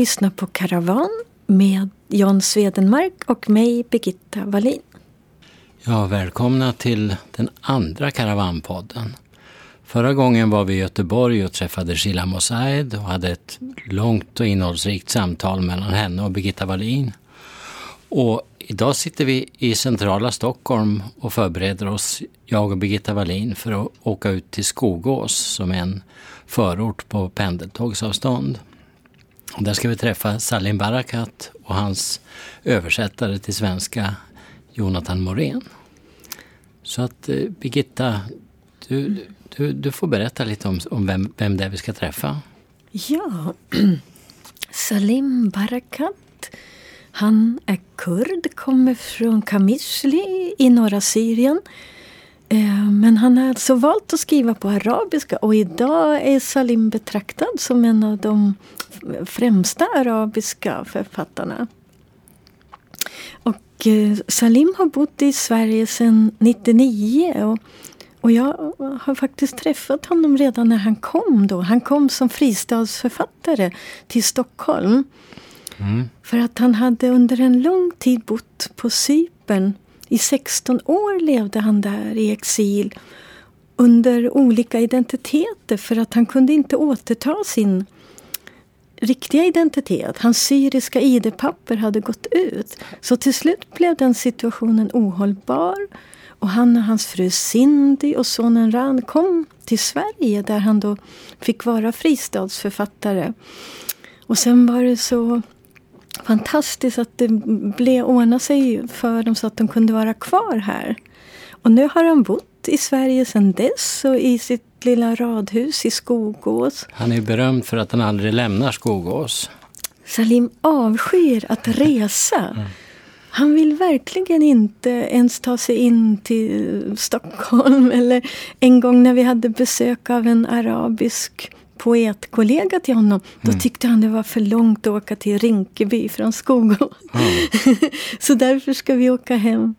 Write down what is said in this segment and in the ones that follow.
Lyssnar på Karavan med Jan Swedenmark och mig, Birgitta Wallin. Ja, välkomna till den andra Karavanpodden. Förra gången var vi i Göteborg och träffade Sheila Mosaid och hade ett långt och innehållsrikt samtal mellan henne och Birgitta Wallin. Och idag sitter vi i centrala Stockholm och förbereder oss, jag och Birgitta Wallin, för att åka ut till Skogås som är en förort på pendeltågsavstånd. Och där ska vi träffa Salim Barakat och hans översättare till svenska, Jonathan Morén. Så att eh, Birgitta, du, du, du får berätta lite om, om vem, vem det är vi ska träffa. Ja, Salim Barakat. Han är kurd, kommer från Kamishli i norra Syrien. Eh, men han har alltså valt att skriva på arabiska och idag är Salim betraktad som en av de främsta arabiska författarna. Och eh, Salim har bott i Sverige sedan 99 och, och jag har faktiskt träffat honom redan när han kom då. Han kom som fristadsförfattare till Stockholm. Mm. För att han hade under en lång tid bott på Cypern. I 16 år levde han där i exil under olika identiteter för att han kunde inte återta sin riktiga identitet. Hans syriska ID-papper hade gått ut. Så till slut blev den situationen ohållbar. Och han och hans fru Cindy och sonen Ran kom till Sverige där han då fick vara fristadsförfattare. Och sen var det så fantastiskt att det blev ordna sig för dem så att de kunde vara kvar här. Och nu har han bott i Sverige sedan dess och i sitt lilla radhus i Skogås. Han är berömd för att han aldrig lämnar Skogås. Salim avskyr att resa. Mm. Han vill verkligen inte ens ta sig in till Stockholm. Eller en gång när vi hade besök av en arabisk poetkollega till honom. Då mm. tyckte han det var för långt att åka till Rinkeby från Skogås. Mm. Så därför ska vi åka hem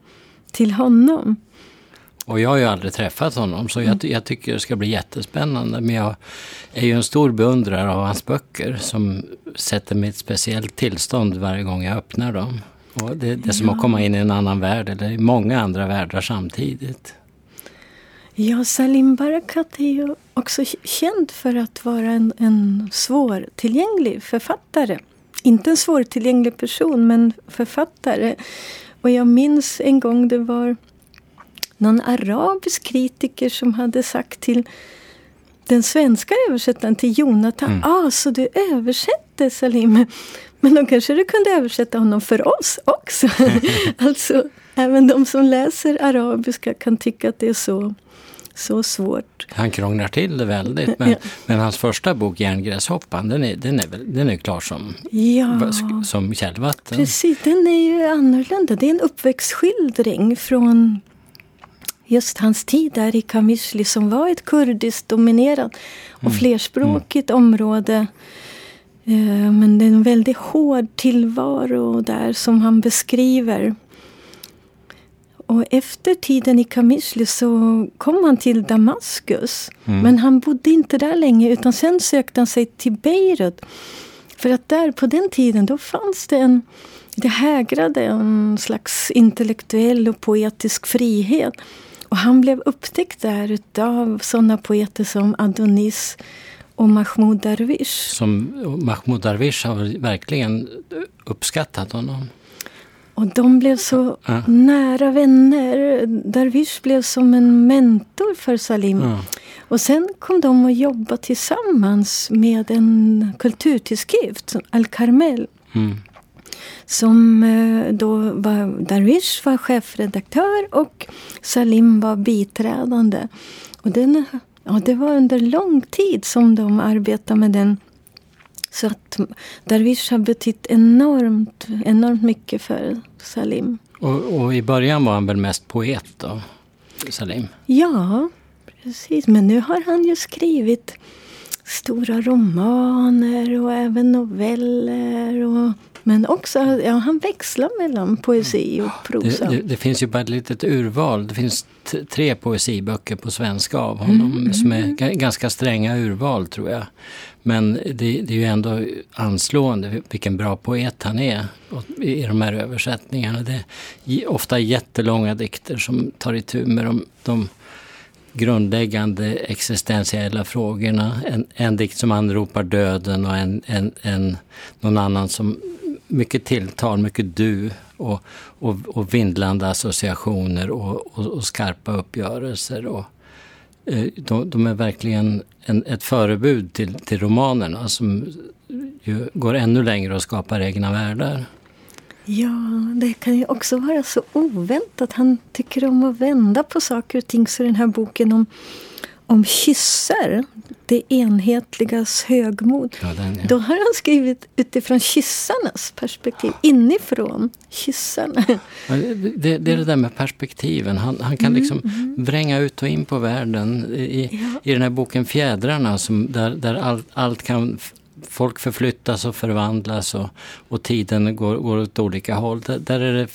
till honom. Och jag har ju aldrig träffat honom så jag, jag, tycker det ska bli jättespännande. Men jag är ju en stor beundrare av hans böcker som sätter mig i ett speciellt tillstånd varje gång jag öppnar dem. Och det, det är som ja. att komma in i en annan värld eller i många andra världar samtidigt. Ja, Salim Barakat är ju också känd för att vara en, en svårtillgänglig författare. Inte en svårtillgänglig person, men författare. Och jag minns en gång det var någon arabisk kritiker som hade sagt till den svenska översättaren till Jonathan. Mm. Ah, så du översätter Salim. Men då kanske du kunde översätta honom för oss också. alltså, även de som läser arabiska kan tycka att det är så, så svårt. Han krånglar till det väldigt. Men, ja. men hans första bok, Järngräshoppan, den är, den är, den är klar som, ja. som källvatten. Precis, den är ju annorlunda. Det är en uppväxtskildring från just hans tid där i Kamishli som var ett kurdiskt dominerat och mm. flerspråkigt mm. område. Eh, men det är en väldigt hård tillvaro där som han beskriver. Och efter tiden i Kamishli så kom han till Damaskus. Mm. Men han bodde inte där länge utan sen sökte han sig till Beirut. För att där på den tiden då fanns det en det hägrade en slags intellektuell och poetisk frihet. Och han blev upptäckt där av sådana poeter som Adonis och Mahmoud Darwish. Som Mahmoud Darwish har verkligen uppskattat honom. Och de blev så ja. nära vänner. Darwish blev som en mentor för Salim. Ja. Och sen kom de att jobba tillsammans med en kulturtidskrift, Al-Karmel. Mm som eh, då var Darwish var chefredaktör och Salim var biträdande. Och den, ja, det var under lång tid som de arbetade med den. Så att Darwish har betytt enormt, enormt mycket för Salim. Och, och, i början var han väl mest poet då, Salim? Ja, precis. Men nu har han ju skrivit stora romaner och även noveller och Men också, ja, han växlar mellan poesi och prosa. Det, det, det finns ju bara ett litet urval. Det finns tre poesiböcker på svenska av honom mm. som är ganska stränga urval tror jag. Men det, det, är ju ändå anslående vilken bra poet han är i de här översättningarna. Det är ofta jättelånga dikter som tar itu med de, de grundläggande existentiella frågorna. En, en dikt som anropar döden och en, en, en, någon annan som mycket tilltal, mycket du och, och, och vindlande associationer och, och, och skarpa uppgörelser. Och, eh, de, de, är verkligen en, ett förebud till, till romanerna som ju går ännu längre och skapar egna världar. Ja, det kan ju också vara så oväntat. Han tycker om att vända på saker och ting. Så den här boken om, om kyssar, det enhetligas högmod. Ja, den, ja. Då har han skrivit utifrån kyssarnas perspektiv, inifrån kyssarna. Ja, det, det, är det där med perspektiven. Han, han kan liksom mm, mm. vränga ut och in på världen. I, i den här boken Fjädrarna, som, där, där allt, allt kan folk förflyttas och förvandlas och, och tiden går, går åt olika håll. Där, där, är det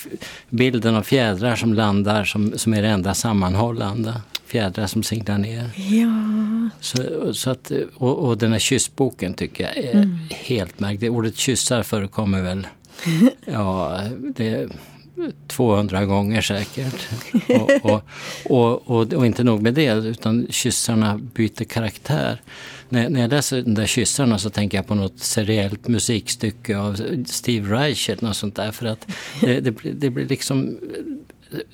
bilden av fjädrar som landar som, som är det enda sammanhållande. Fjädrar som singlar ner. Ja. Så, så att, och, och den här kyssboken tycker jag är mm. helt märklig. Ordet kyssar förekommer väl ja, det 200 gånger säkert. Och, och, och, och, inte nog med det, utan kyssarna byter karaktär. När, när jag läser de där kyssarna så tänker jag på något seriellt musikstycke av Steve Reich eller något sånt där. För att det, det, det blir liksom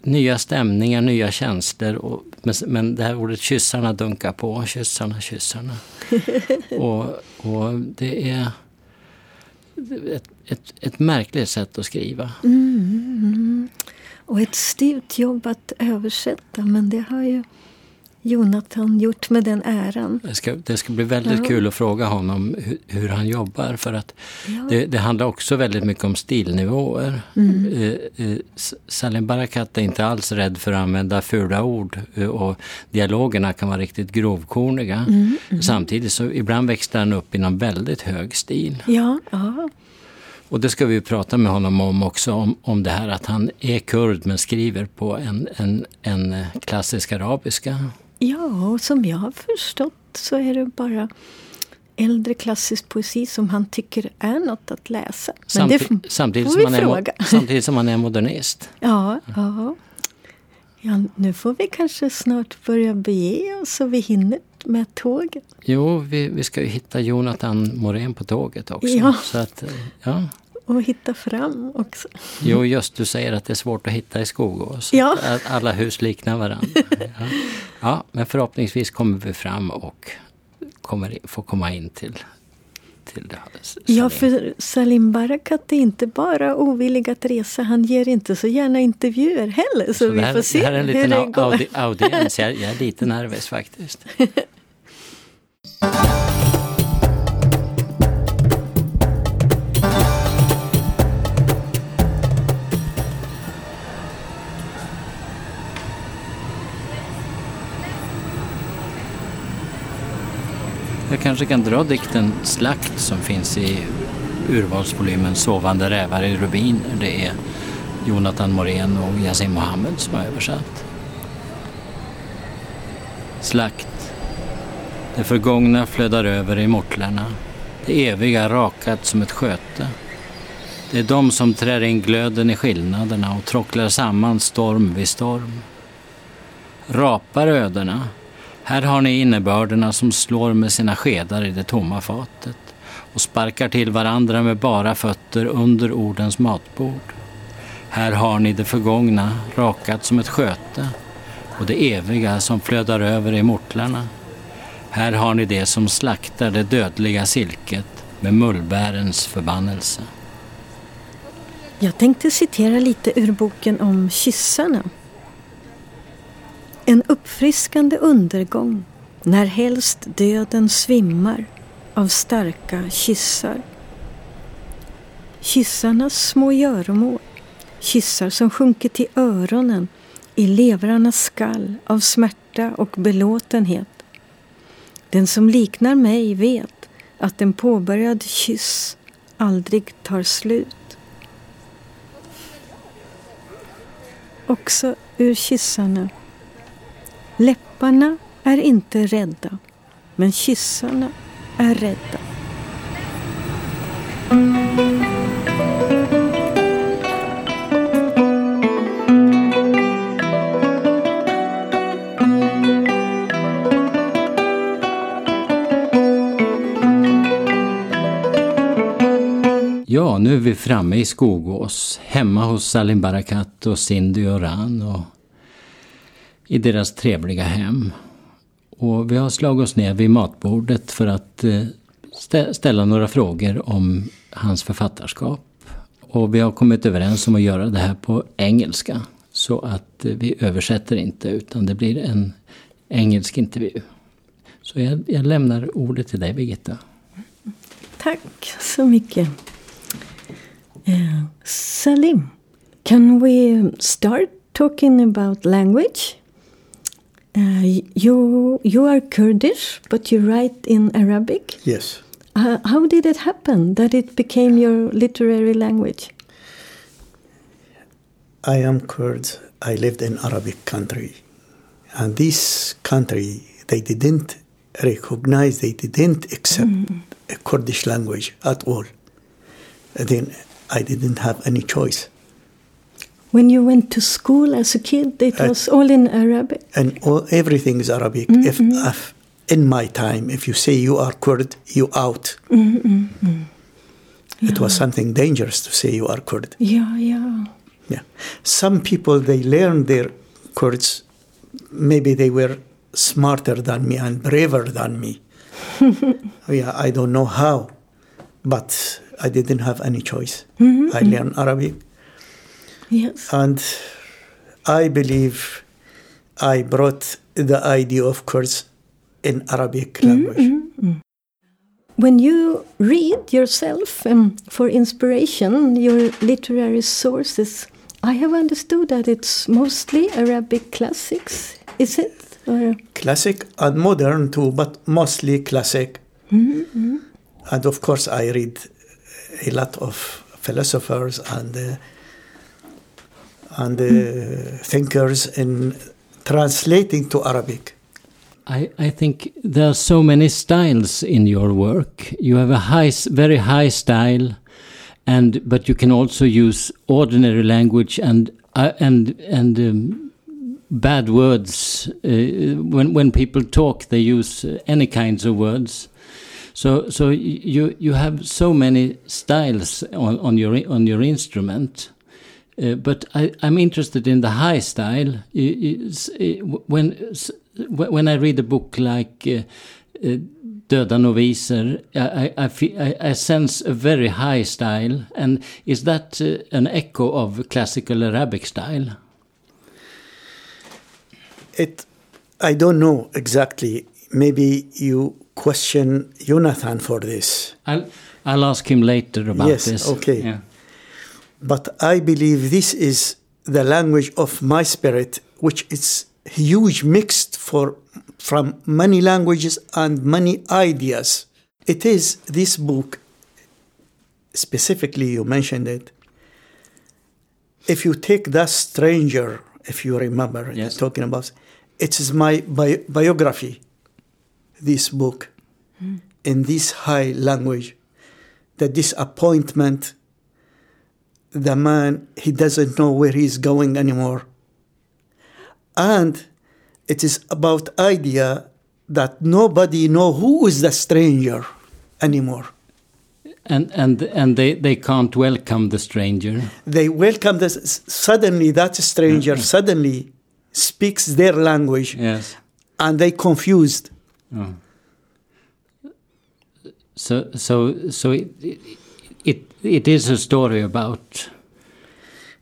nya stämningar, nya känslor. Och, men, men det här ordet kyssarna dunkar på. Kyssarna, kyssarna. och, och det är ett, ett, ett märkligt sätt att skriva. Mm, och ett styvt jobb att översätta, men det har ju Jonathan gjort med den äran. Det ska, det ska bli väldigt ja. kul att fråga honom hur, hur han jobbar. För att ja. det, det, handlar också väldigt mycket om stilnivåer. Mm. Eh, eh, Salim Barakat är inte alls rädd för att använda fula ord. Eh, och dialogerna kan vara riktigt grovkorniga. Mm. Mm. Samtidigt så ibland växlar han upp i någon väldigt hög stil. Ja, ja. Och det ska vi prata med honom om också, om, om det här att han är kurd men skriver på en, en, en klassisk arabiska. Ja, och som jag har förstått så är det bara äldre klassisk poesi som han tycker är något att läsa. Men samtidigt, det samtidigt, som han fråga. är, samtidigt som han är modernist. Ja, ja. ja, nu får vi kanske snart börja bege oss så vi hinner med tåget. Jo, vi, vi ska ju hitta Jonathan Morén på tåget också. Ja. Så att, ja. Och hitta fram också. Jo, just du säger att det är svårt att hitta i Skogås. Ja. Att alla hus liknar varandra. Ja. ja. men förhoppningsvis kommer vi fram och kommer, får komma in till till Salim. Ja, för Salim Barakat är inte bara ovillig att resa. Han ger inte så gärna intervjuer heller. Så, så vi här, får se det här är en liten audi audiens. Jag, jag är lite nervös faktiskt. Jag kanske kan dra dikten Slakt som finns i urvalsvolymen Sovande rävar i rubiner. Det är Jonathan Morén och Yasin Mohammed som har översatt. Slakt. Det förgångna flödar över i mortlarna. Det eviga rakat som ett sköte. Det är de som trär in glöden i skillnaderna och trocklar samman storm vid storm. Rapar ödena här har ni innebörderna som slår med sina skedar i det tomma fatet och sparkar till varandra med bara fötter under ordens matbord. Här har ni det förgångna rakat som ett sköte och det eviga som flödar över i mortlarna. Här har ni det som slaktar det dödliga silket med mullbärens förbannelse. Jag tänkte citera lite ur boken om kyssarna en uppfriskande undergång när helst döden svimmar av starka kyssar. Kyssarnas små göromål, kyssar som sjunkit till öronen, i levrarnas skall av smärta och belåtenhet. Den som liknar mig vet att en påbörjad kyss aldrig tar slut. Också ur kyssarna Läpparna är inte rädda, men kyssarna är rädda. Ja, nu är vi framme i Skogås, hemma hos Salim Barakat och Cindy och Ran och i deras trevliga hem. Och vi har slagit oss ner vid matbordet för att eh, ställa några frågor om hans författarskap. Och vi har kommit överens om att göra det här på engelska. Så att eh, vi översätter inte utan det blir en engelsk intervju. Så jag, jag lämnar ordet till dig Birgitta. Tack så mycket. Uh, Salim, can we start talking about language? Uh, you you are Kurdish, but you write in Arabic. Yes. Uh, how did it happen that it became your literary language? I am Kurd. I lived in Arabic country, and this country they didn't recognize, they didn't accept mm. a Kurdish language at all. Then I didn't have any choice. When you went to school as a kid, it was all in Arabic. And all, everything is Arabic. Mm-hmm. If, if, in my time, if you say you are Kurd, you out. Mm-hmm. Yeah. It was something dangerous to say you are Kurd. Yeah, yeah. Yeah. Some people they learned their Kurds. Maybe they were smarter than me and braver than me. yeah, I don't know how, but I didn't have any choice. Mm-hmm. I learned Arabic. Yes. And I believe I brought the idea of course in Arabic mm-hmm, language. Mm-hmm. When you read yourself um, for inspiration, your literary sources, I have understood that it's mostly Arabic classics. Is it? Or? Classic and modern too, but mostly classic. Mm-hmm. And of course, I read a lot of philosophers and uh, and mm. thinkers in translating to Arabic. I, I think there are so many styles in your work. You have a high, very high style, and but you can also use ordinary language and uh, and and um, bad words. Uh, when when people talk, they use uh, any kinds of words. So so you you have so many styles on, on your on your instrument. Uh, but I, am interested in the high style. when when I read a book like uh, uh, Döda noviser, I, I, I, I, sense a very high style. And is that uh, an echo of classical Arabic style? It, I don't know exactly. Maybe you question Jonathan for this. I'll, I'll ask him later about yes, this. Okay. Yeah. But I believe this is the language of my spirit, which is huge mixed for from many languages and many ideas. It is this book, specifically you mentioned it. If you take that stranger, if you remember yes. talking about, it is my bi- biography. This book, mm. in this high language, the disappointment the man he doesn't know where he's going anymore. And it is about idea that nobody know who is the stranger anymore. And and and they they can't welcome the stranger. They welcome the suddenly that stranger suddenly speaks their language. Yes. And they confused. Oh. so so so it, it it is a story about.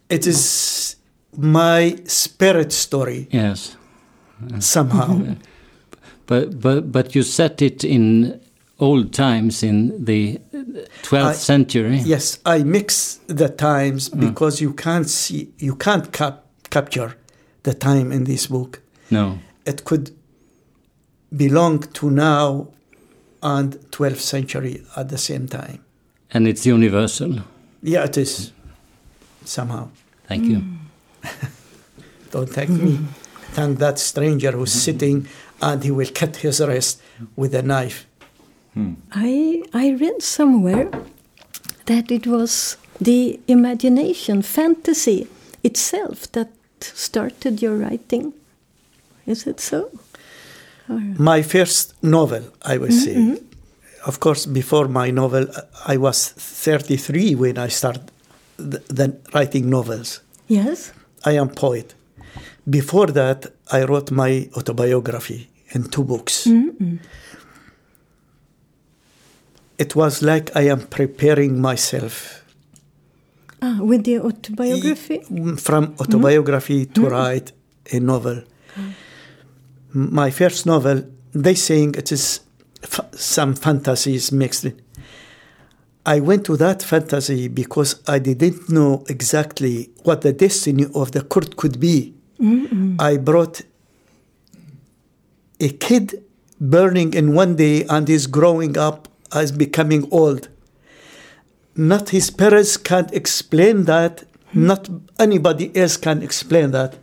It is my spirit story. Yes. Somehow. but but but you set it in old times in the 12th I, century. Yes, I mix the times mm. because you can't see you can't cap- capture the time in this book. No. It could belong to now and 12th century at the same time. And it's universal. Yeah, it is. Somehow. Thank you. Don't thank me. Thank that stranger who's sitting and he will cut his wrist with a knife. Hmm. I I read somewhere that it was the imagination, fantasy itself that started your writing. Is it so? Or- My first novel, I would say. Mm-hmm. Of course, before my novel, I was 33 when I started th- then writing novels. yes. I am poet. Before that, I wrote my autobiography in two books. It was like I am preparing myself Ah, with the autobiography. Mm, from autobiography mm-hmm. to mm-hmm. write a novel. My first novel, they saying it is some fantasies mixed. in. I went to that fantasy because I didn't know exactly what the destiny of the Kurd could be. I brought a kid burning in one day and is growing up as becoming old. Not his parents can't explain that. Mm-hmm. Not anybody else can explain that.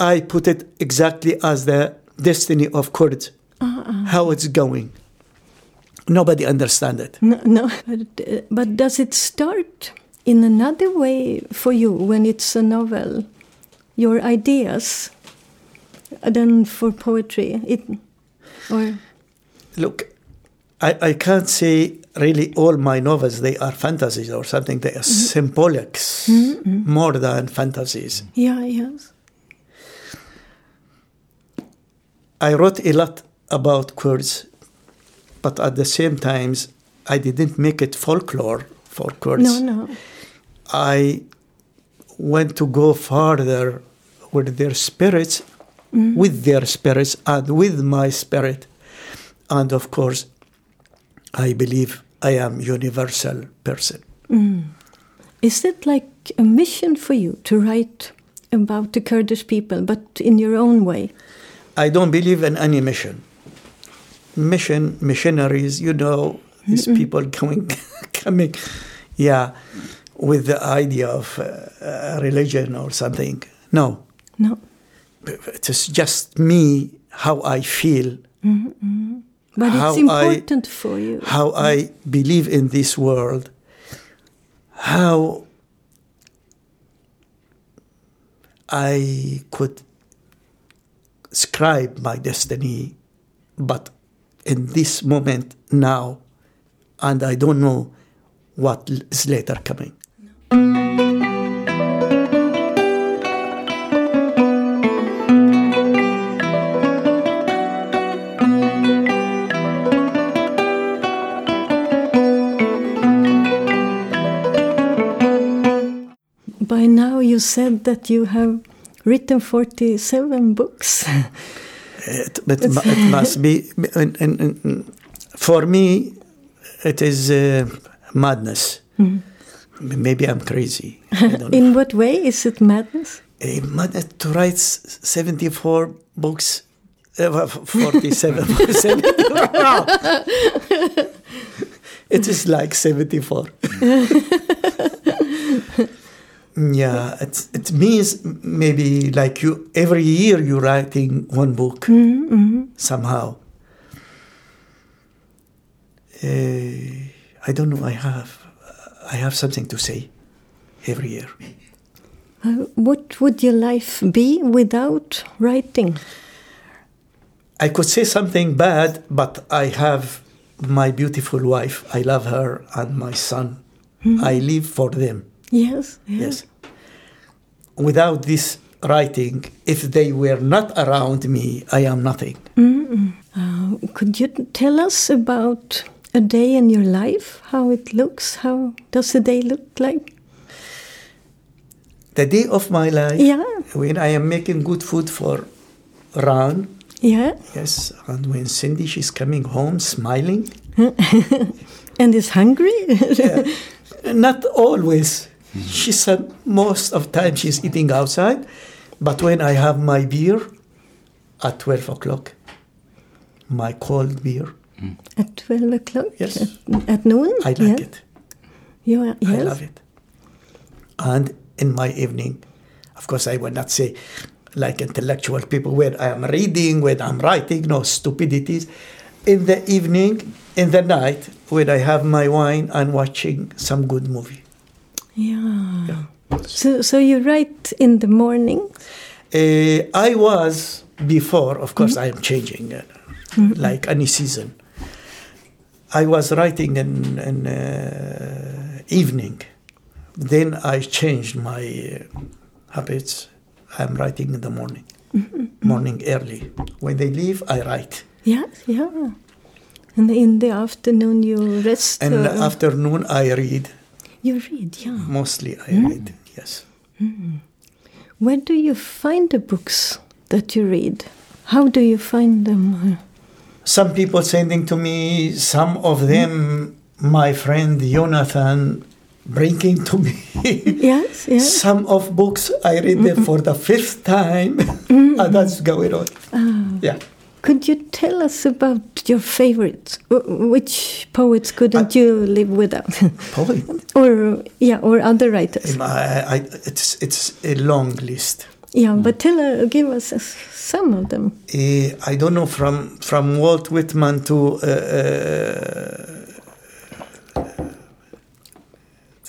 I put it exactly as the destiny of Kurds, Uh-huh. how it's going. Nobody understand it. No, no. But, uh, but does it start in another way for you when it's a novel? Your ideas than for poetry? It, or Look, I, I can't say really all my novels they are fantasies or something. They are mm-hmm. symbolics mm-hmm. more than fantasies. yeah, yes. I wrote a lot about Kurds, but at the same times, I didn't make it folklore for Kurds. No, no. I went to go farther with their spirits, mm-hmm. with their spirits, and with my spirit. And of course, I believe I am universal person. Mm. Is it like a mission for you to write about the Kurdish people, but in your own way? I don't believe in any mission. Mission, missionaries, you know, these people coming, coming, yeah, with the idea of uh, religion or something. No, No. it is just me, how I feel, But How it's I- important for you. how I believe in this world, how I could scribe my destiny, but in this moment now, and I don't know what is later coming. By now, you said that you have written 47 books. It, it, it must be, for me, it is uh, madness. Maybe I'm crazy. I don't know. In what way is it madness? a madness to write 74 books, uh, well, f- 47. it is like 74. Yeah, it's, it means maybe like you, every year you're writing one book somehow. Uh, I don't know, I have, I have something to say every year. Uh, what would your life be without writing? I could say something bad, but I have my beautiful wife. I love her and my son. I live for them. Yes, Yes. Without this writing, if they were not around me, I am nothing. Uh, could you tell us about a day in your life? How it looks? How does a day look like? The day of my life, Yeah. when I am making good food for Ran, Yeah, yes, and when Cindy she's coming home smiling, and is hungry. yeah. Not always. She said most of time she's eating outside, but when I have my beer at twelve o'clock, my cold beer, mm. At twelve o'clock. Yes. At, at noon. I like yeah. it. You are, yes. I love it. And in my evening, Of course, I will not say like intellectual people where I am reading, when I'm writing, no stupidities. In the evening, in the night, when I have my wine, I'm watching some good movie. Yeah. Yeah. So, so you write in the morning? Uh, I was before, of course, I am changing, uh, like any season. I was writing in, in uh, evening. Then I changed my uh, habits. I'm writing in the morning, morning early. When they leave, I write. Yes, yeah. And in the afternoon you rest? And afternoon, I read. You read, yeah. Mostly, I hmm. read. Yes. Hmm. Where do you find the books that you read? How do you find them? Some people sending to me. Some of hmm. them, my friend Jonathan, bringing to me. Yes, yes. Some of books I read them for the fifth time, and ah, that's going on. Ah. Yeah. Could you tell us about your favorites? Which poets couldn't I- you live without? Poet. or yeah, or other writers? I, I, it's it's a long list. Yeah, but tell uh, give us uh, some of them. Eh, I don't know from from Walt Whitman to uh, uh,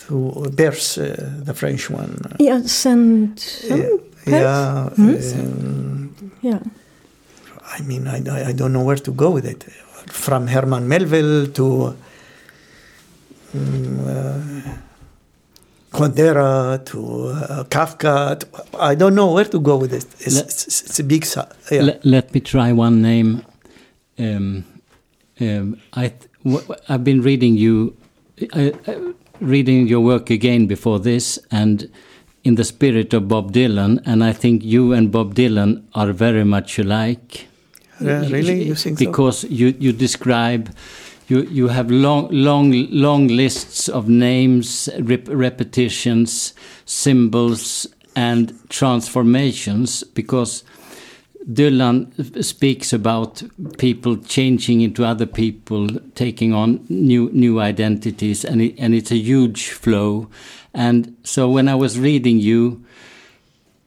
to Bers, uh, the French one. Yes, and some Yeah, perhaps? yeah, um, yeah. I mean, I, I don't know where to go with it. From Herman Melville to um, uh, to uh, Kafka. To, I don't know where to go with it. It's, Let- it's, it's a big. Yeah. Let, let me try one name. Um, um, I th- w- I've been reading you, uh, uh, reading your work again before this, and in the spirit of Bob Dylan, and I think you and Bob Dylan are very much alike. Yeah, really? You think so? because you you describe. You, you have long long long lists of names, rep- repetitions, symbols, and transformations. Because Dylan speaks about people changing into other people, taking on new new identities, and it, and it's a huge flow. And so when I was reading you,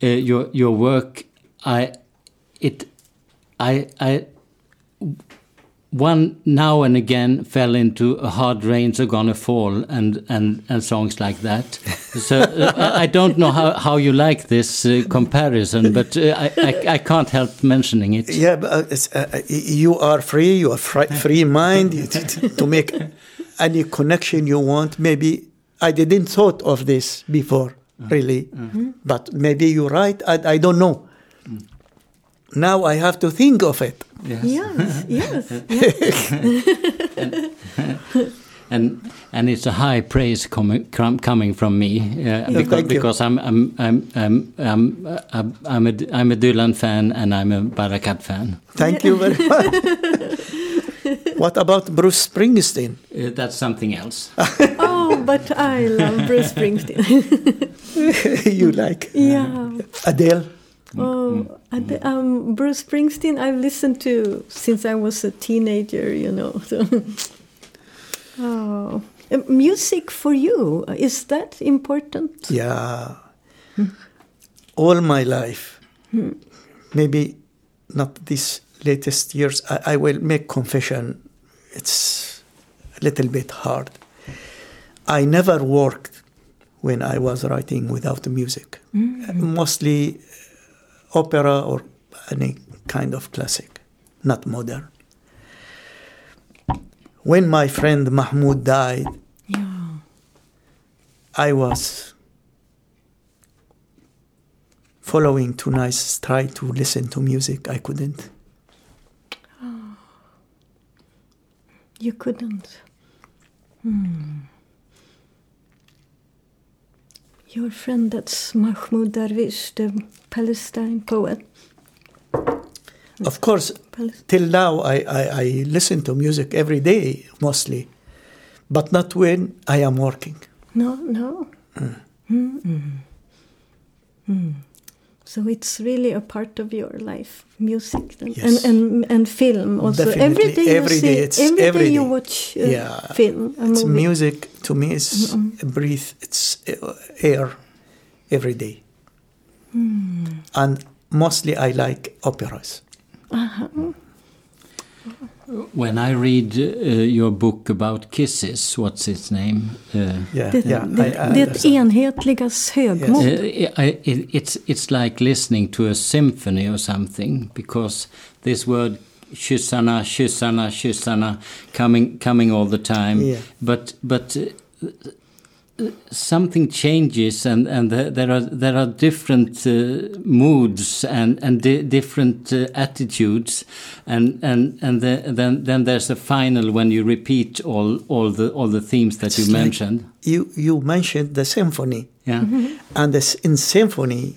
uh, your your work, I it I I one now and again fell into hard rains are gonna fall and and and songs like that. So uh, I I don't know how how you like this uh, comparison, but uh, I, I I can't help mentioning it. Yeah, but uh, it's, uh, uh, you are free. You are fri- free mind to make any connection you want. Maybe I didn't thought of this before, really, but maybe you're right. I, I don't know. Now I have to think of it. Yes. Yes, yes, and and it's a high praise coming com, coming from me uh, because, because I'm I'm I'm I'm I'm, uh, I'm a I'm a Dylan fan and I'm a Barakat fan. Thank you very much. what about Bruce Springsteen? Uh, that's something else. Oh, but I love Bruce Springsteen. you like yeah. Adele? Oh, and um, Bruce Springsteen, I've listened to since I was a teenager, you know. So. oh. Uh, music for you, is that important? Yeah. All my life. Maybe not these latest years. I, I will make confession. It's a little bit hard. I never worked when I was writing without music. Mostly uh, opera or any kind of classic, not modern. When my friend Mahmoud died, Yeah. I was following too nice, try to listen to music. I couldn't. You couldn't. Hmm. Your friend, that's Mahmoud Darwish, the Palestine poet. Of course, Palis- till now, I, I, I listen to music every day, mostly, but not when I am working. No, no. Mm-mm. Mm. So it's really a part of your life, music and Yes. and, and, and film also. Definitely. Every day you Every see, it's every every day you watch uh, Yeah. film, a It's movie. music to me is a breathe. It's uh, air every day. And mostly I like operas. When I read uh, your book about kisses, what's its name? Uh, Yeah, Det, yeah. det, I, I det understand. enhetligas högmod. Uh, it, it's it's like listening to a symphony or something because this word kyssarna, kyssarna, kyssarna coming coming all the time. Yeah. But but uh, something changes and and the, there are there are different uh, moods and and di different uh, attitudes and and and the, then then there's a final when you repeat all all the all the themes that you It's like- mentioned. You, you mentioned the symphony. Yeah. And this, in symphony,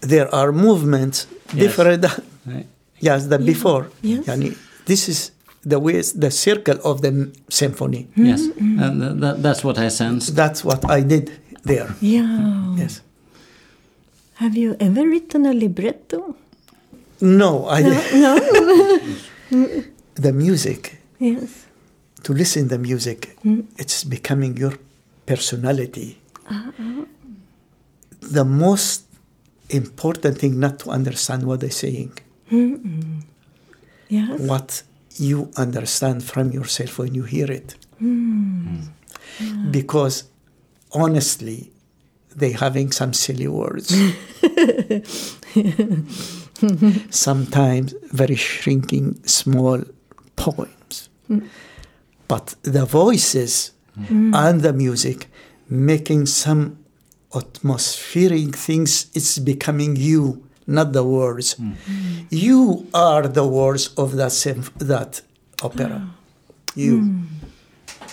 there are movements Yes. different Right. yes, than before. Yes. Yani, this is the way, the circle of the m- symphony. Yes, mm-hmm. uh, and that, that's what I sensed. That's what I did there. Ja. Yes. Have you ever written a libretto? No, I No. the music yes. to listen the music mm. it's becoming your personality ah, ah. the most important thing not to understand what they're saying Yes. what you understand from yourself when you hear it. Hmm. Hmm. Because honestly they having some silly words. Sometimes very shrinking small poems. Hmm. But the voices and the music making some atmospheric things it's becoming you not the words. You are the words of that symph- that opera. You.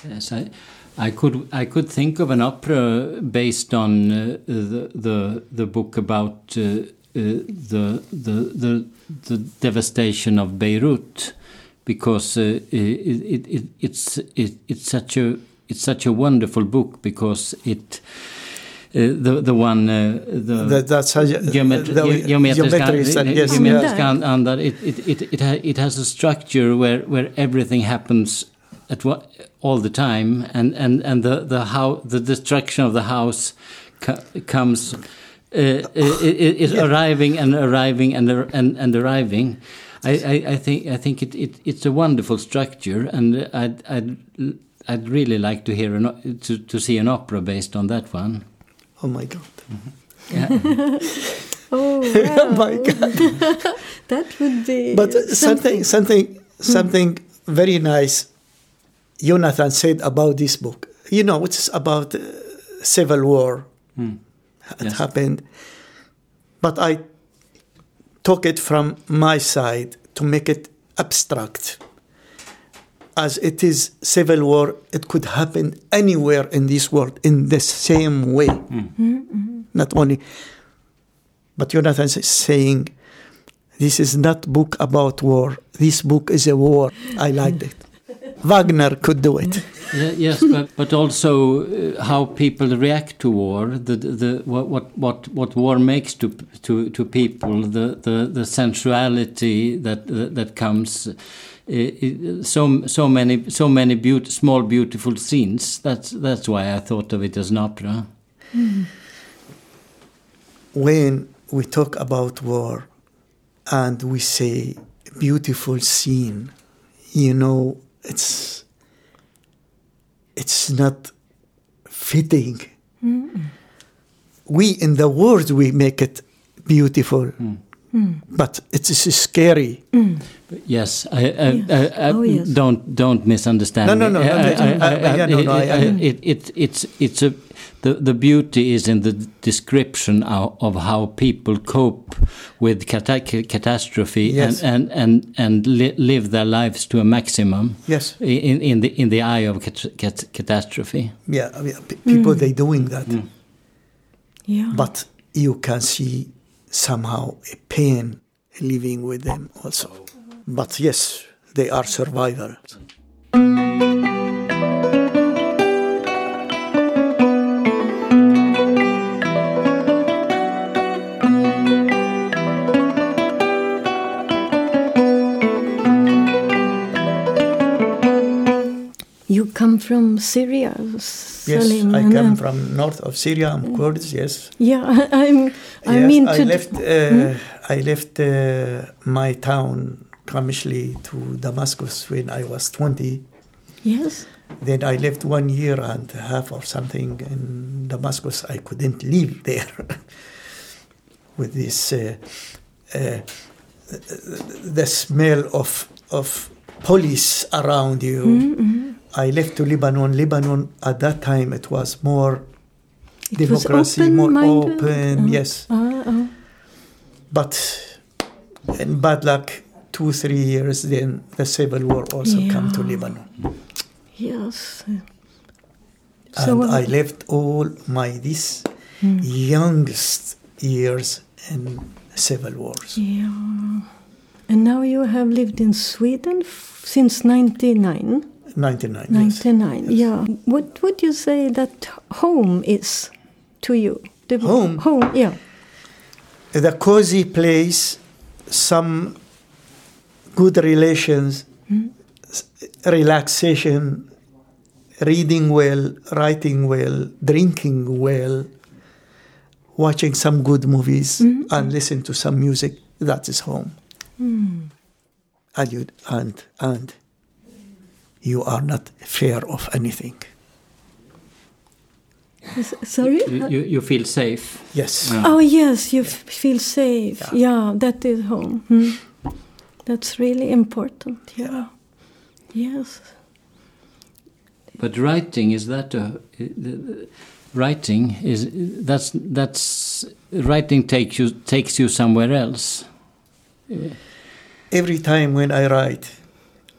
Yes, I, I could I could think of an opera based on uh, the, the the book about uh, uh, the, the the the devastation of Beirut, because uh, it, it, it, it's it, it's such a it's such a wonderful book because it. Uh, the the one uh, the That- that's how you- geometri- the- ge- geometriska, geometry is- yes, geometriska yeah. and, and that it it it it, has a structure where where everything happens at what all the time and and and the the how the destruction of the house co- comes uh, uh, is arriving and arriving and and and arriving I, I, I think I think it, it it's a wonderful structure and I'd I'd I'd really like to hear an, to to see an opera based on that one. Oh my god. Yeah. Oh, oh my god. That would be but uh, something. something something very nice jonathan said about this book. You know it's about uh, civil war. It Yes. happened. But i took it from my side to make it abstract as it is civil war it could happen anywhere in this world in the same way. Not only but jonathan is saying this is not book about war. This book is a war. I liked it. Wagner could do it. Ye- Yes, but but also uh, how people react to war, the the what what what, what war makes to to to people, the the, the sensuality that that, that comes. Uh, so so many so many beaut- small beautiful scenes. That's that's why I thought of it as an opera. when we talk about war and we say beautiful scene you know it's it's not fitting. We in the words we make it beautiful but it is scary Yes, I, I, I, I, Oh, yes. don't don't misunderstand. No, no, no, it, it's it's a the the beauty is in the description of, of how people cope with cata- catastrophe Yes. and and and, and li- live their lives to a maximum. Yes. In in the in the eye of cat- cat- catastrophe. yeah I mean, pe- people mm. they doing that mm. Yeah. but you can see somehow a pain living with them also. Oh. But yes, they are survivors. From Syria, Yes, I come from north of Syria. I'm Kurds. Yes. Yeah, I'm. I yes, mean I left. Uh, I left uh, my town Kamishli to Damascus when I was 20. yes. Then I left one year and a half or something in Damascus. I couldn't live there with this uh, uh, the smell of of police around you. Mm-hmm. I left to Lebanon. Lebanon at that time it was more It was democracy, more open-minded? Oh. Yes, oh. but in bad luck, two three years then the civil war also come to Lebanon. yes. and uh, I left all my this youngest years in civil wars. Yeah. And now you have lived in Sweden f- since 99. 99. yes. 99, yeah. What would you say that home is to you? The Home? Home, yeah. The cozy place, some good relations, s- relaxation, reading well, writing well, drinking well, watching some good movies, hmm? and listen to some music. That is home. Hmm. And you and and you are not fear of anything. Sorry? You, you, you feel safe. Yes. Yeah. Oh, yes, you f- feel safe. Yeah, that is home. Hmm. That's really important. Yeah. Yes. But writing is that a, writing is that's that's writing takes you takes you somewhere else. Every time when I write,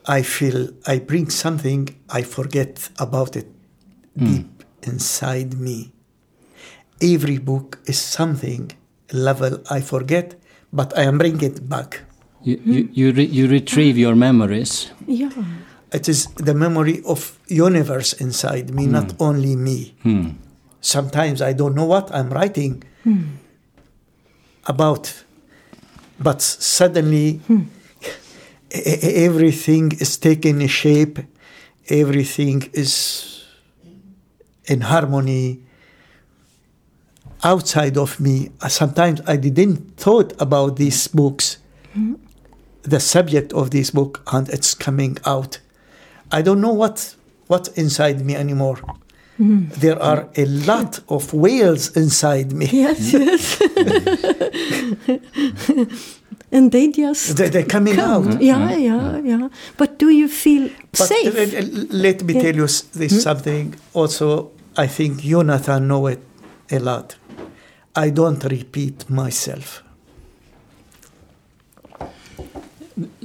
I feel I bring something I forget about it hmm. deep inside me. Every book is something level I forget, but I am bringing it back. You you you, re, you retrieve your memories. Yeah. It is the memory of universe inside me, hmm. not only me. Hmm. Sometimes I don't know what I'm writing hmm. about, but suddenly e- everything is taking a shape, everything is in harmony outside of me. Uh, Sometimes I didn't thought about these books, the subject of this book, and it's coming out. I don't know what what's inside me anymore. There are a lot of whales inside me. Yes, yes. and they just They- They're coming come. out. Yeah, yeah, yeah. But do you feel But safe? uh, uh, let me Yeah. tell you s- this something. Also, I think Jonathan know it a lot. I don't repeat myself.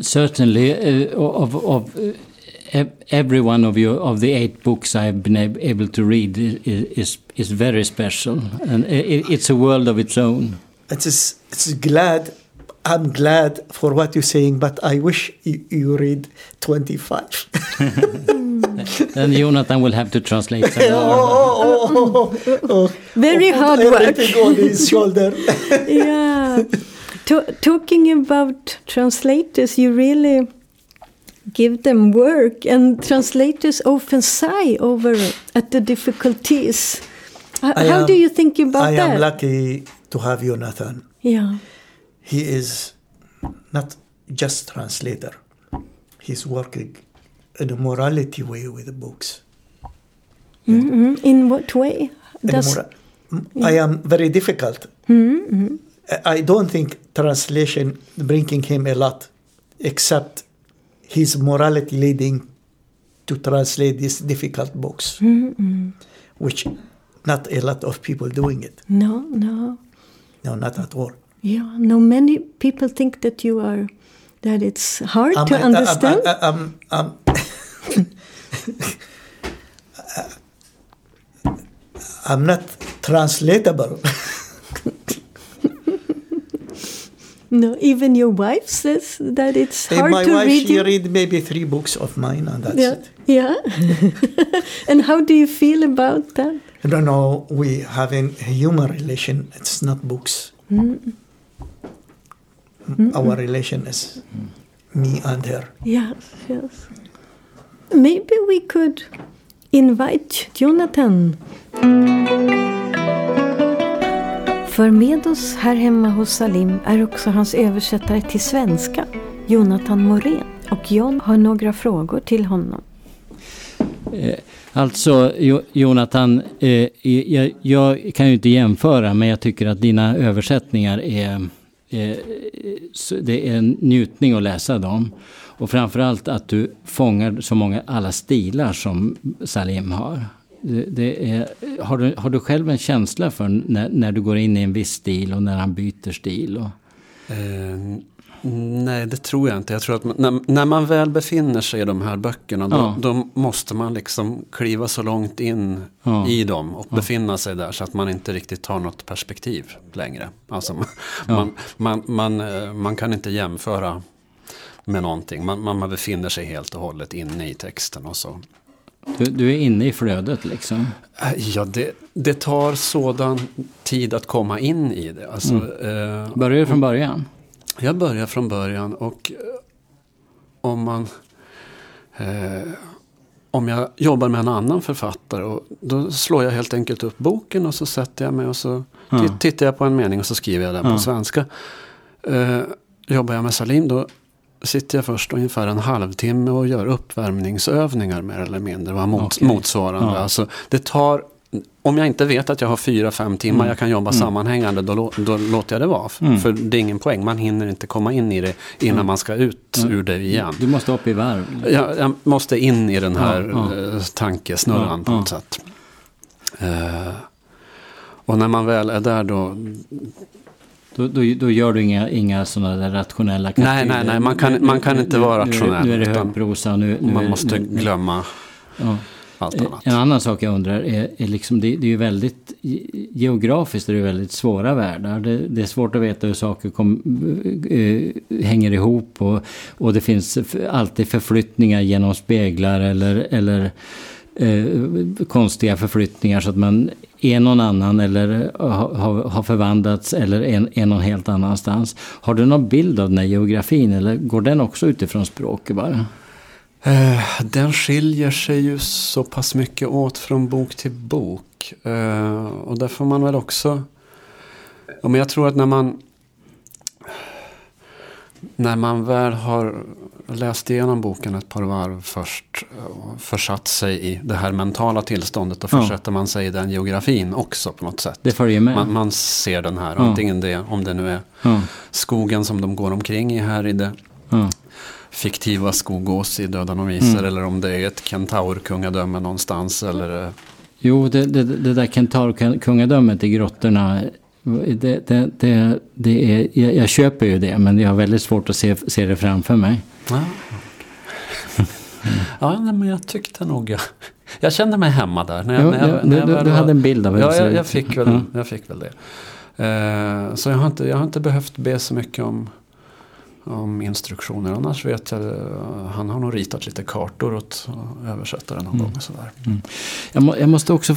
Certainly, uh, of of uh, every one of you of the eight books I've been ab- able to read i- i- is is very special, and i i- it's a world of its own. It is. It's glad. I'm glad for what you're saying, but I wish you, you read 25. Then Jonathan will have to translate. some oh, more. Oh, oh, oh, oh, oh. Very Put hard work. On his shoulder. yeah. To- talking about translators, you really give them work, and translators often sigh over at the difficulties. H- I How am- do you think about I that? I am lucky to have Jonathan. Yeah. He is not just translator. He's working in a morality way with the books. Mhm. In what way? Does, mora- I am very difficult. Mhm. I don't think translation bringing him a lot, except his morality leading to translate these difficult books, Mhm. which not a lot of people doing it. No, no. No, not at all. Yeah, no. Many people think that you are that it's hard I'm- to I'm- uh, um, understand. I'm- I'm- I'm- I'm not translatable. no, even your wife says that it's Hey, hard my to wife, read. she you. read maybe three books of mine, and that's yeah, it. yeah. and how do you feel about that? No, no, we having a human relation. It's not books. Our relation is me and her. Yes, yes. Maybe we could invite Jonathan. För med oss här hemma hos Salim är också hans översättare till svenska, Jonathan Morén. Och John har några frågor till honom. Eh, alltså, Jonathan, eh, jag, jag, kan ju inte jämföra, men jag tycker att dina översättningar är, Eh, eh, är det är en njutning att läsa dem. Och framförallt att du fångar så många, alla stilar som Salim har. Det, det är, har, du, har du själv en känsla för när, när du går in i en viss stil och när han byter stil? Och... Eh, nej, det tror jag inte. Jag tror att man, när, när, man väl befinner sig i de här böckerna då, ja. då måste man liksom kliva så långt in ja. i dem och ja. befinna sig där så att man inte riktigt har något perspektiv längre. Alltså man, man, man, man, eh, man kan inte jämföra med någonting. Man, man befinner sig helt och hållet inne i texten och så. Du, du är inne i flödet liksom? Äh, ja, det, det tar sådan tid att komma in i det. Alltså, mm. eh, Börjar du från början? Jag börjar från början och eh, om man eh, om jag jobbar med en annan författare och då slår jag helt enkelt upp boken och så sätter jag mig och så mm. tittar jag på en mening och så skriver jag den mm. på svenska. Eh, jobbar jag med Salim då sitter jag först ungefär en halvtimme och gör uppvärmningsövningar mer eller mindre. Va? Mot, okay. Motsvarande. Ja. Alltså, det tar, om jag inte vet att jag har fyra, fem timmar mm. jag kan jobba mm. sammanhängande då, då låter jag det vara. Mm. För det är ingen poäng, man hinner inte komma in i det innan mm. man ska ut ur det igen. Du måste upp i varv. Jag, jag måste in i den här ja, ja. Eh, tankesnurran på något sätt. Uh, och när man väl är där då, då, då, då, gör du inga, inga sådana där rationella kalkyler? Nej, nej, nej. Man kan, man kan inte vara rationell. Nu, är det högprosa. Nu, nu, man måste glömma ja allt annat. En annan sak jag undrar är, är liksom, det, det är ju väldigt, geografiskt är det väldigt svåra världar. Det, det är svårt att veta hur saker kom, äh, hänger ihop och, och det finns alltid förflyttningar genom speglar eller, eller äh, konstiga förflyttningar så att man är någon annan eller har, har förvandlats eller är, är någon helt annanstans. Har du någon bild av den här geografin eller går den också utifrån språket bara? Eh, den skiljer sig ju så pass mycket åt från bok till bok. Eh, och där får man väl också... Ja, men jag tror att när man när man väl har läst igenom boken ett par varv först och försatt sig i det här mentala tillståndet då försätter man sig i den geografin också på något sätt. Det följer med. Man, man ser den här, ja. antingen det, om det nu är ja. skogen som de går omkring i här i det ja. fiktiva Skogås i Döda noviser mm. eller om det är ett kentaurkungadöme någonstans. Eller, jo, det, det, det där kentaurkungadömet i grottorna det, det, det, det är, jag, jag, köper ju det men jag har väldigt svårt att se, se det framför mig. Ja, ja men jag tyckte nog jag, jag kände mig hemma där. När jag, jo, när jag, när jag du, du hade en bild av hur ja, jag, jag, fick väl, jag fick väl det. Uh, så jag har, inte, jag har inte behövt be så mycket om om instruktioner. Annars vet jag, eh, han har nog ritat lite kartor åt översättaren någon mm. gång. Sådär. Mm. Jag, må, jag, måste också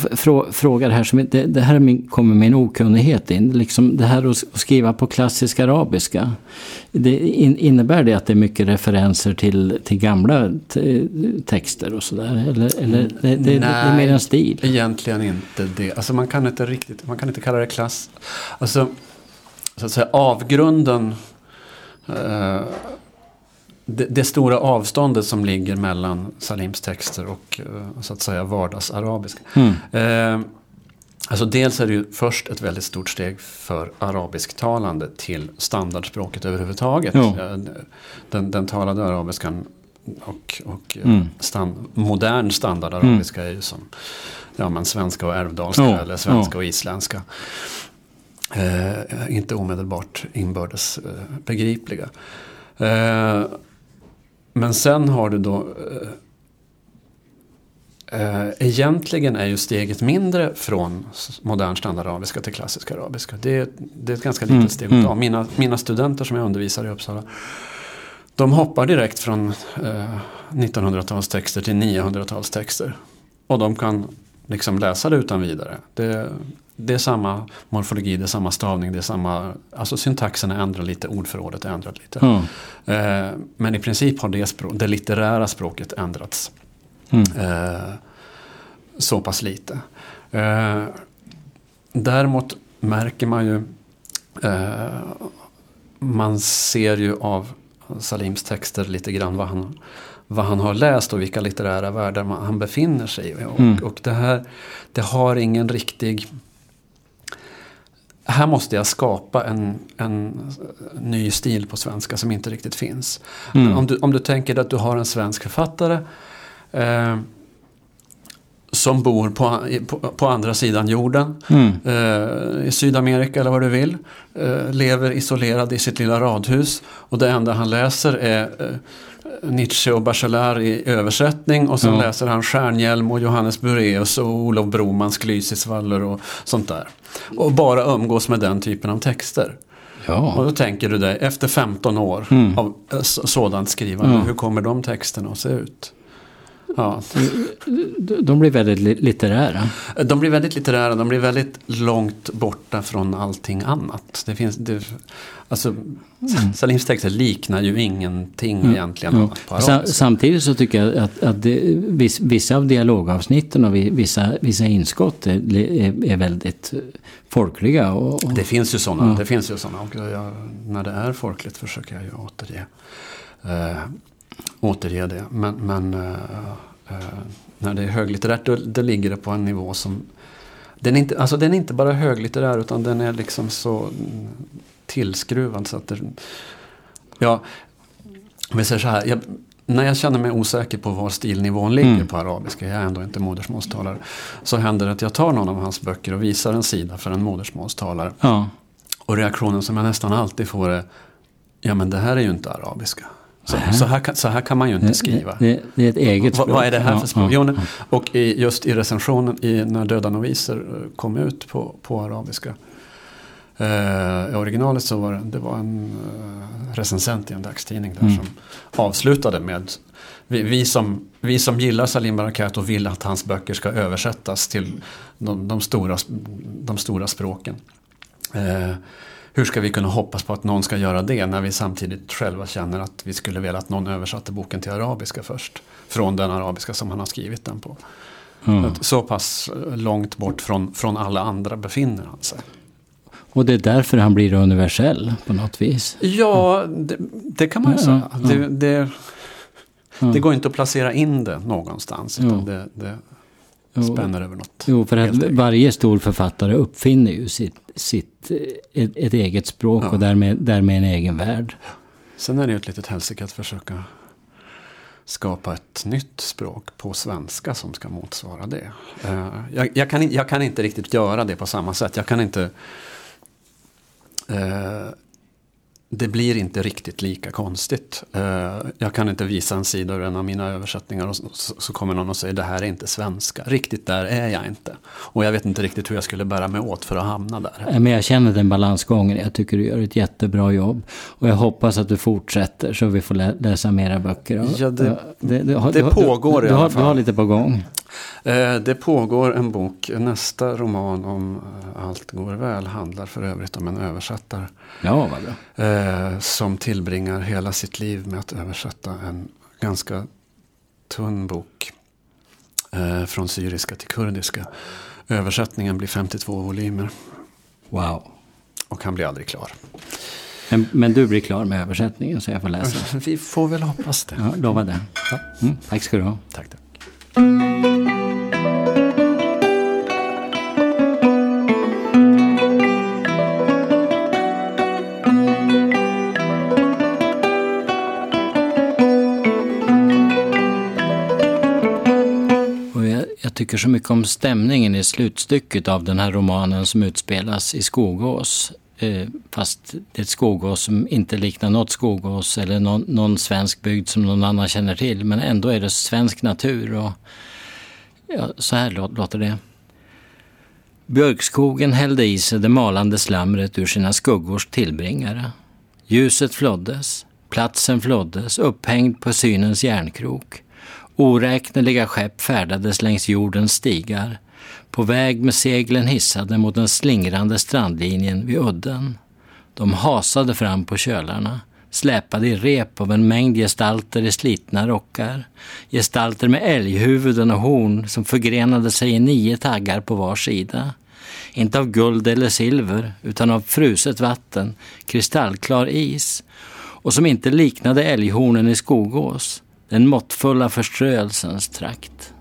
fråga det här, som, det, det här min, kommer min okunnighet in. Liksom det här att skriva på klassisk arabiska. Det, in, innebär det att det är mycket referenser till, till gamla texter och sådär? Eller, eller det, det, Nej, det, är mer en stil? egentligen inte det. Alltså man kan inte riktigt, man kan inte kalla det klass. Alltså, så att säga avgrunden Eh, det, det, stora avståndet som ligger mellan Salims texter och eh, så att säga vardagsarabiska. Mm. Eh, alltså dels är det ju först ett väldigt stort steg för arabisktalande till standardspråket överhuvudtaget. Den, den talade arabiskan och, och mm. stand, modern standardarabiska mm. är ju som ja, men svenska och ärvdalska ja. eller svenska ja. och isländska eh, inte omedelbart inbördes eh, begripliga. Eh, men sen har du då eh, eh, Egentligen är ju steget mindre från modern standardarabiska till klassisk arabiska. Det, det är ett ganska litet mm, steg att ta. Mm. Mina, mina studenter som jag undervisar i Uppsala de hoppar direkt från eh, 1900-talstexter till 900-talstexter. Och de kan liksom läsa det utan vidare. Det, det är samma morfologi, det är samma stavning, det är samma, alltså syntaxen är ändrad lite, ordförrådet är ändrat lite. Mm. Eh, men i princip har det, språk, det litterära språket ändrats. Mm. Eh, så pass lite. Eh, däremot märker man ju, eh, man ser ju av Salims texter lite grann vad han, vad han har läst och vilka litterära världar han befinner sig i. Och, mm. och det här det har ingen riktig här måste jag skapa en, en ny stil på svenska som inte riktigt finns. Mm. Om, du, om du tänker att du har en svensk författare eh, som bor på, på, på, andra sidan jorden. Mm. Eh, I Sydamerika eller vad du vill. Eh, lever isolerad i sitt lilla radhus. Och det enda han läser är eh, Nietzsche och Bachelard i översättning. Och så ja. läser han Stjärnhjelm och Johannes Bureus och Olof Bromans Glysisvaller och sånt där. Och bara umgås med den typen av texter. Ja. Och då tänker du dig, efter 15 år mm. av eh, sådant skrivande, ja. hur kommer de texterna att se ut? Ja. De blir väldigt litterära. De blir väldigt litterära, de blir väldigt långt borta från allting annat. Det finns, det, alltså, mm. Salims texter liknar ju ingenting mm. egentligen. Mm. Annat Samtidigt så tycker jag att, att det, vissa av dialogavsnitten och vissa, vissa inskott är, är väldigt folkliga. Och, och, det finns ju sådana. Ja. Det finns ju sådana. Och jag, när det är folkligt försöker jag ju återge. Uh, återge det. Men, men uh, när det är höglitterärt då, då ligger det på en nivå som den är, inte, alltså den är inte bara höglitterär utan den är liksom så tillskruvad så att det, Ja, om vi säger så här. Jag, när jag känner mig osäker på var stilnivån ligger mm. på arabiska, jag är ändå inte modersmålstalare. Så händer det att jag tar någon av hans böcker och visar en sida för en modersmålstalare. Ja. Och reaktionen som jag nästan alltid får är, ja men det här är ju inte arabiska. Så, så, här, kan, så här kan man ju inte skriva. Det, det är ett eget språk. vad är det här för språk? Ja, ja. Och i, just i recensionen i, när Döda noviser eh, kom ut på, på arabiska. Eh, I originalet så var det, det var en eh, recensent i en dagstidning där mm. som avslutade med vi, vi, som, vi som gillar Salim Barakat och vill att hans böcker ska översättas till de, de stora, de stora språken. Eh, hur ska vi kunna hoppas på att någon ska göra det när vi samtidigt själva känner att vi skulle vilja att någon översatte boken till arabiska först. Från den arabiska som han har skrivit den på. Mm. Så pass långt bort från, från alla andra befinner han sig. Och det är därför han blir universell på något vis? Ja, det, det kan man ju säga. Ja, ja. Det, det, det, går inte att placera in det någonstans. Utan det spänner över något. Jo, för att varje stor författare uppfinner ju sitt, sitt, ett, ett eget språk ja. och därmed, därmed en egen värld. Sen är det ju ett litet helsike att försöka skapa ett nytt språk på svenska som ska motsvara det. Uh, jag, jag, kan, jag kan inte riktigt göra det på samma sätt. Jag kan inte uh, det blir inte riktigt lika konstigt. Eh, jag kan inte visa en sida ur en av mina översättningar och så kommer någon och säger det här är inte svenska. Riktigt där är jag inte. Och jag vet inte riktigt hur jag skulle bära mig åt för att hamna där. Men jag känner den balansgången. Jag tycker du gör ett jättebra jobb. Och jag hoppas att du fortsätter så vi får läsa mera böcker. Ja, det, det, det, det pågår du, i alla fall. Du har lite på gång. Eh, det pågår en bok, nästa roman om eh, Allt går väl handlar för övrigt om en översättare. Ja, vad bra. Eh, som tillbringar hela sitt liv med att översätta en ganska tunn bok. Från syriska till kurdiska. Översättningen blir 52 volymer. Wow. Och han blir aldrig klar. Men, men, du blir klar med översättningen så jag får läsa? Vi får väl hoppas det. Ja, lova det. Mm, tack ska du ha. Tack, tack. Tycker så mycket om stämningen i slutstycket av den här romanen som utspelas i Skogås. Eh, fast det är ett skogås som inte liknar något skogås eller någon, någon svensk bygd som någon annan känner till. Men ändå är det svensk natur. Och, ja, så här låter det. Björkskogen hällde i sig det malande slamret ur sina skuggors tillbringare. Ljuset floddes, platsen floddes, upphängd på synens järnkrok. Oräkneliga skepp färdades längs jordens stigar på väg med seglen hissade mot den slingrande strandlinjen vid udden. De hasade fram på kölarna, släpade i rep av en mängd gestalter i slitna rockar. Gestalter med älghuvuden och horn som förgrenade sig i nio taggar på var sida. Inte av guld eller silver, utan av fruset vatten, kristallklar is och som inte liknade älghornen i Skogås, den måttfulla förströelsens trakt.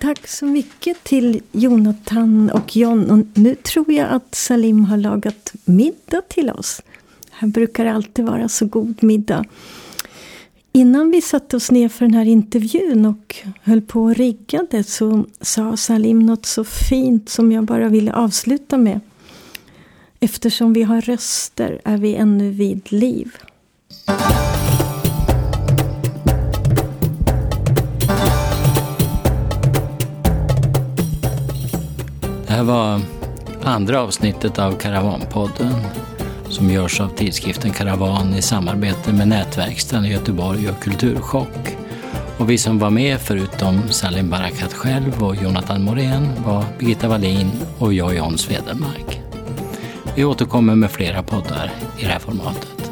Tack så mycket till Jonathan och John. Och nu tror jag att Salim har lagat middag till oss. Här brukar alltid vara så god middag. Innan vi satte oss ner för den här intervjun och höll på och riggade så sa Salim något så fint som jag bara ville avsluta med. Eftersom vi har röster är vi ännu vid liv. Det här var andra avsnittet av Karavanpodden som görs av tidskriften Karavan i samarbete med Nätverkstan i Göteborg och Kulturchock. Och vi som var med, förutom Salim Barakat själv och Jonathan Morén, var Birgitta Wallin och jag, John Svedermark. Vi återkommer med flera poddar i det här formatet.